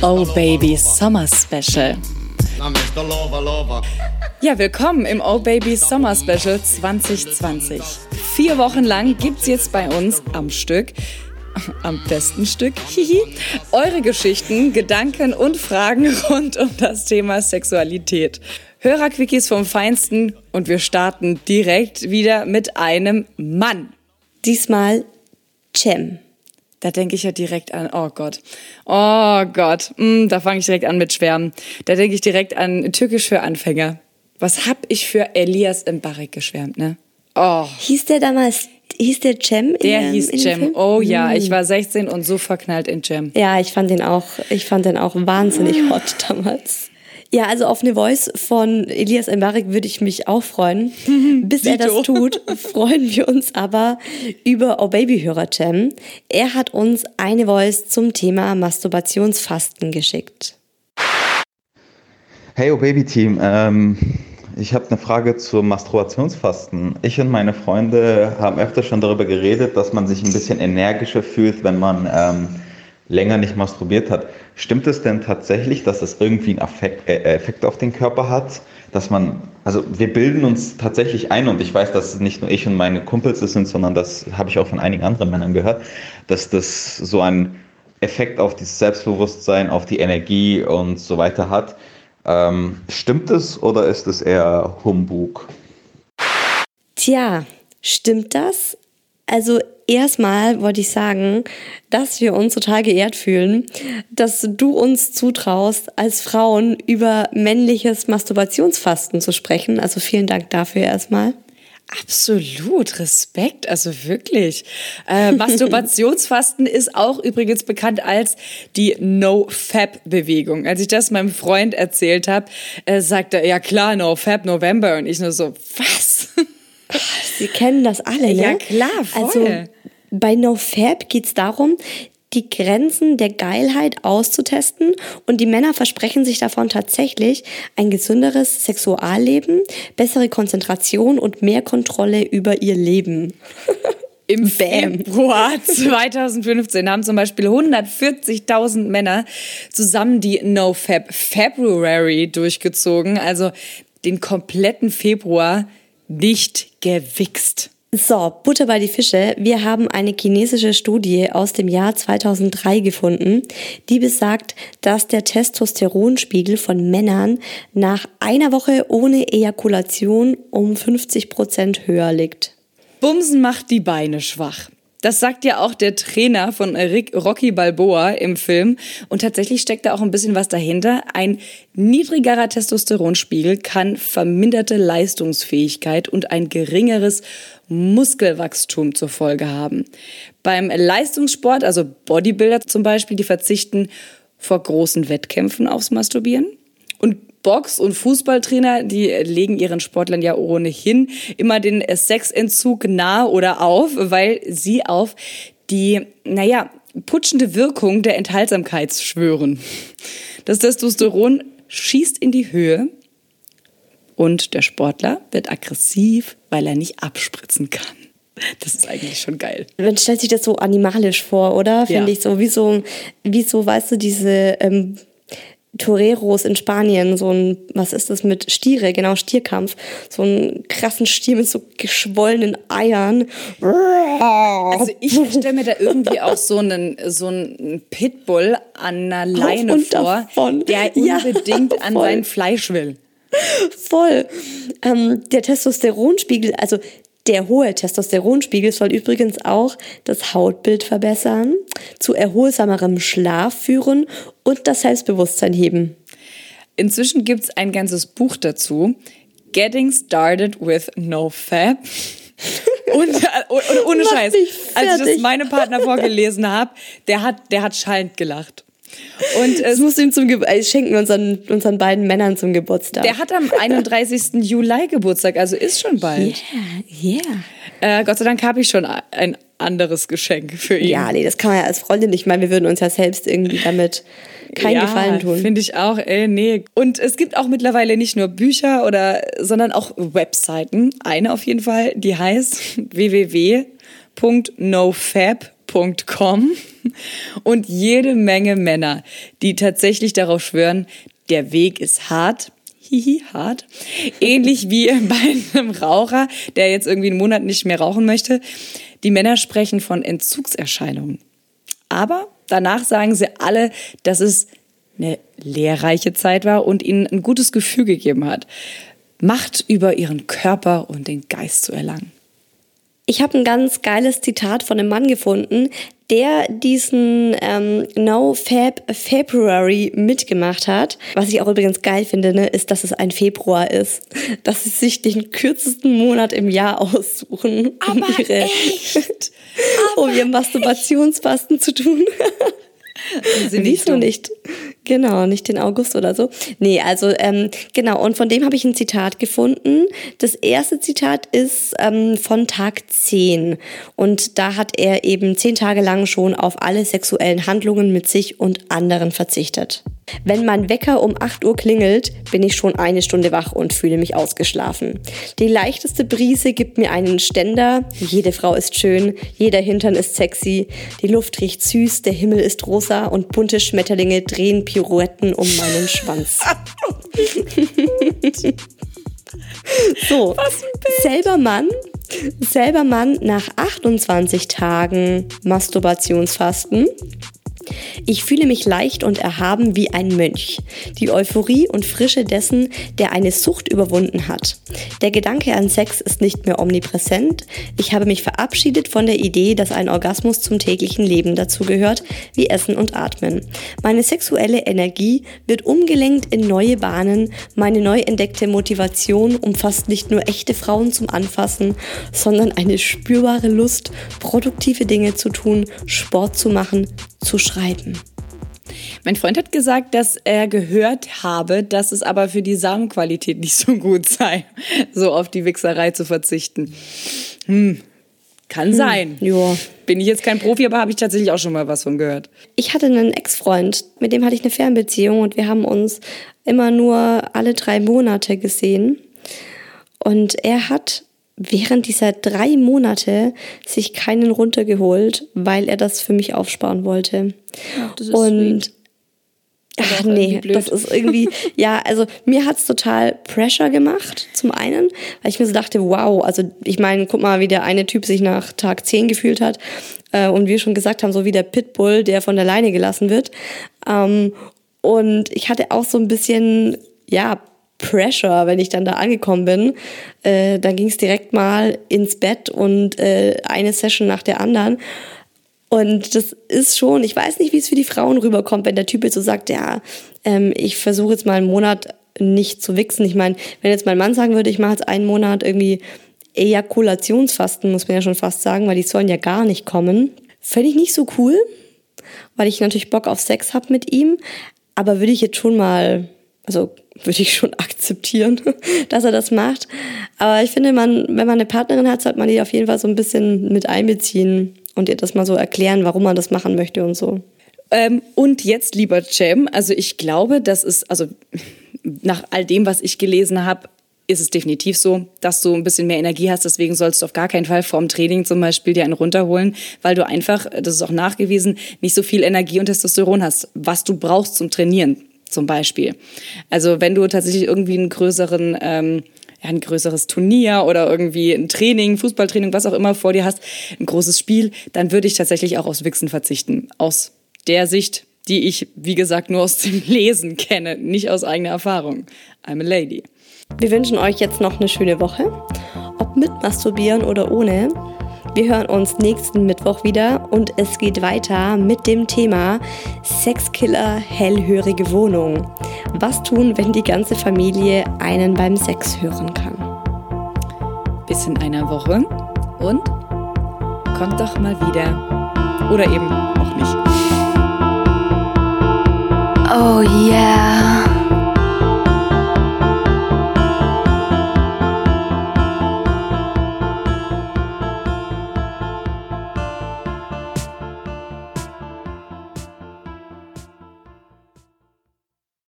Oh Baby Summer Special. Ja, willkommen im Oh Baby Summer Special 2020. Vier Wochen lang gibt's jetzt bei uns am Stück am besten Stück, hihi, eure Geschichten, Gedanken und Fragen rund um das Thema Sexualität. Hörerquickies vom Feinsten und wir starten direkt wieder mit einem Mann. Diesmal Cem. Da denke ich ja direkt an, oh Gott, oh Gott, mm, da fange ich direkt an mit Schwärmen. Da denke ich direkt an Türkisch für Anfänger. Was hab ich für Elias Mbarek geschwärmt, ne? Oh. Hieß der damals, hieß der Cem? Der in, hieß Cem. Oh ja, ich war 16 und so verknallt in Cem. Ja, ich fand den auch, ich fand den auch wahnsinnig hot damals. Ja, also auf eine Voice von Elias Mbarek würde ich mich auch freuen. Bis er das tut, freuen wir uns aber über Oh Baby Hörer Cem. Er hat uns eine Voice zum Thema Masturbationsfasten geschickt. Hey Oh Baby Team, ähm, ich habe eine Frage zum Masturbationsfasten. Ich und meine Freunde haben öfter schon darüber geredet, dass man sich ein bisschen energischer fühlt, wenn man ähm, länger nicht masturbiert hat. Stimmt es denn tatsächlich, dass es irgendwie einen Effekt, äh, Effekt auf den Körper hat? Dass man, also wir bilden uns tatsächlich ein und ich weiß, dass nicht nur ich und meine Kumpels es sind, sondern das habe ich auch von einigen anderen Männern gehört, dass das so einen Effekt auf das Selbstbewusstsein, auf die Energie und so weiter hat. Ähm, stimmt es oder ist es eher Humbug? Tja, stimmt das? Also erstmal wollte ich sagen, dass wir uns total geehrt fühlen, dass du uns zutraust, als Frauen über männliches Masturbationsfasten zu sprechen. Also vielen Dank dafür erstmal. Absolut, Respekt, also wirklich. Äh, Masturbationsfasten ist auch übrigens bekannt als die No-Fab-Bewegung. Als ich das meinem Freund erzählt habe, äh, sagte er, ja klar, No-Fab November. Und ich nur so, was? Sie kennen das alle, ne? Ja, klar, voll. Also bei NoFab geht es darum, die Grenzen der Geilheit auszutesten und die Männer versprechen sich davon tatsächlich ein gesünderes Sexualleben, bessere Konzentration und mehr Kontrolle über ihr Leben. Im Februar 2015 haben zum Beispiel 140.000 Männer zusammen die NoFab February durchgezogen, also den kompletten Februar nicht gewichst. So, Butter bei die Fische. Wir haben eine chinesische Studie aus dem Jahr 2003 gefunden, die besagt, dass der Testosteronspiegel von Männern nach einer Woche ohne Ejakulation um 50 Prozent höher liegt. Bumsen macht die Beine schwach. Das sagt ja auch der Trainer von Rick, Rocky Balboa im Film. Und tatsächlich steckt da auch ein bisschen was dahinter. Ein niedrigerer Testosteronspiegel kann verminderte Leistungsfähigkeit und ein geringeres Muskelwachstum zur Folge haben. Beim Leistungssport, also Bodybuilder zum Beispiel, die verzichten vor großen Wettkämpfen aufs Masturbieren. Box- und Fußballtrainer, die legen ihren Sportlern ja ohnehin immer den Sexentzug nahe oder auf, weil sie auf die, naja, putschende Wirkung der Enthaltsamkeit schwören. Das Testosteron schießt in die Höhe und der Sportler wird aggressiv, weil er nicht abspritzen kann. Das ist eigentlich schon geil. Man stellt sich das so animalisch vor, oder? Finde ja. ich so, wie so, wie so, weißt du, diese ähm, Toreros in Spanien, so ein, was ist das mit Stiere, genau, Stierkampf, so einen krassen Stier mit so geschwollenen Eiern. Also ich stelle mir da irgendwie auch so einen, so einen Pitbull an einer Leine vor, davon. der unbedingt ja, an sein Fleisch will. Voll. Ähm, der Testosteronspiegel, also der hohe Testosteronspiegel soll übrigens auch das Hautbild verbessern, zu erholsamerem Schlaf führen und das Selbstbewusstsein heben. Inzwischen gibt es ein ganzes Buch dazu. Getting Started with No Fab. und, und, und ohne Scheiß, als ich das meinem Partner vorgelesen habe, der hat, der hat schallend gelacht. Und es muss ihm zum Ge äh, schenken unseren, unseren beiden Männern zum Geburtstag. Der hat am 31. Juli Geburtstag, also ist schon bald. Yeah, yeah. Äh, Gott sei Dank habe ich schon ein anderes Geschenk für ihn. Ja, nee, das kann man ja als Freundin nicht. Ich meine, wir würden uns ja selbst irgendwie damit keinen ja, Gefallen tun. Finde ich auch, ey, nee. Und es gibt auch mittlerweile nicht nur Bücher oder, sondern auch Webseiten. Eine auf jeden Fall, die heißt www.nofab.com und und jede Menge Männer, die tatsächlich darauf schwören, der Weg ist hart, hihi, hart. Ähnlich wie bei einem Raucher, der jetzt irgendwie einen Monat nicht mehr rauchen möchte. Die Männer sprechen von Entzugserscheinungen. Aber danach sagen sie alle, dass es eine lehrreiche Zeit war und ihnen ein gutes Gefühl gegeben hat, Macht über ihren Körper und den Geist zu erlangen. Ich habe ein ganz geiles Zitat von einem Mann gefunden, der diesen ähm, No Fab February mitgemacht hat. Was ich auch übrigens geil finde, ne, ist, dass es ein Februar ist. Dass sie sich den kürzesten Monat im Jahr aussuchen, Aber um, ihre, echt? um ihr Masturbationsfasten zu tun. Wieso nicht? Genau, nicht den August oder so. Nee, also ähm, genau, und von dem habe ich ein Zitat gefunden. Das erste Zitat ist ähm, von Tag 10. Und da hat er eben zehn Tage lang schon auf alle sexuellen Handlungen mit sich und anderen verzichtet. Wenn mein Wecker um 8 Uhr klingelt, bin ich schon eine Stunde wach und fühle mich ausgeschlafen. Die leichteste Brise gibt mir einen Ständer. Jede Frau ist schön, jeder Hintern ist sexy. Die Luft riecht süß, der Himmel ist rosa und bunte Schmetterlinge drehen Pirouetten um meinen Schwanz. so, selber Mann, selber Mann nach 28 Tagen Masturbationsfasten ich fühle mich leicht und erhaben wie ein Mönch. Die Euphorie und Frische dessen, der eine Sucht überwunden hat. Der Gedanke an Sex ist nicht mehr omnipräsent. Ich habe mich verabschiedet von der Idee, dass ein Orgasmus zum täglichen Leben dazugehört, wie Essen und Atmen. Meine sexuelle Energie wird umgelenkt in neue Bahnen. Meine neu entdeckte Motivation umfasst nicht nur echte Frauen zum Anfassen, sondern eine spürbare Lust, produktive Dinge zu tun, Sport zu machen, zu schreiben. Mein Freund hat gesagt, dass er gehört habe, dass es aber für die Samenqualität nicht so gut sei, so auf die Wichserei zu verzichten. Hm, kann hm, sein. Ja. Bin ich jetzt kein Profi, aber habe ich tatsächlich auch schon mal was von gehört. Ich hatte einen Ex-Freund, mit dem hatte ich eine Fernbeziehung und wir haben uns immer nur alle drei Monate gesehen. Und er hat während dieser drei Monate sich keinen runtergeholt, weil er das für mich aufsparen wollte. Ach, das ist und sweet. Ach nee, das ist irgendwie, ja, also mir hat's total Pressure gemacht, zum einen, weil ich mir so dachte, wow, also ich meine, guck mal, wie der eine Typ sich nach Tag 10 gefühlt hat äh, und wir schon gesagt haben, so wie der Pitbull, der von der Leine gelassen wird. Ähm, und ich hatte auch so ein bisschen, ja, Pressure, wenn ich dann da angekommen bin. Äh, dann ging es direkt mal ins Bett und äh, eine Session nach der anderen. Und das ist schon, ich weiß nicht, wie es für die Frauen rüberkommt, wenn der Typ jetzt so sagt, ja, ähm, ich versuche jetzt mal einen Monat nicht zu wichsen. Ich meine, wenn jetzt mein Mann sagen würde, ich mache jetzt einen Monat irgendwie Ejakulationsfasten, muss man ja schon fast sagen, weil die sollen ja gar nicht kommen. Fände ich nicht so cool, weil ich natürlich Bock auf Sex habe mit ihm. Aber würde ich jetzt schon mal also würde ich schon akzeptieren, dass er das macht. Aber ich finde, man, wenn man eine Partnerin hat, sollte man die auf jeden Fall so ein bisschen mit einbeziehen und ihr das mal so erklären, warum man das machen möchte und so. Ähm, und jetzt, lieber Cem, also ich glaube, das ist, also nach all dem, was ich gelesen habe, ist es definitiv so, dass du ein bisschen mehr Energie hast. Deswegen sollst du auf gar keinen Fall vorm Training zum Beispiel dir einen runterholen, weil du einfach, das ist auch nachgewiesen, nicht so viel Energie und Testosteron hast, was du brauchst zum Trainieren zum Beispiel. Also wenn du tatsächlich irgendwie einen größeren ähm, ja, ein größeres Turnier oder irgendwie ein Training, Fußballtraining, was auch immer vor dir hast, ein großes Spiel, dann würde ich tatsächlich auch aufs Wichsen verzichten. Aus der Sicht, die ich, wie gesagt, nur aus dem Lesen kenne, nicht aus eigener Erfahrung. I'm a lady. Wir wünschen euch jetzt noch eine schöne Woche. Ob mit Masturbieren oder ohne. Wir hören uns nächsten Mittwoch wieder und es geht weiter mit dem Thema Sexkiller hellhörige Wohnung. Was tun, wenn die ganze Familie einen beim Sex hören kann? Bis in einer Woche und kommt doch mal wieder. Oder eben auch nicht. Oh yeah.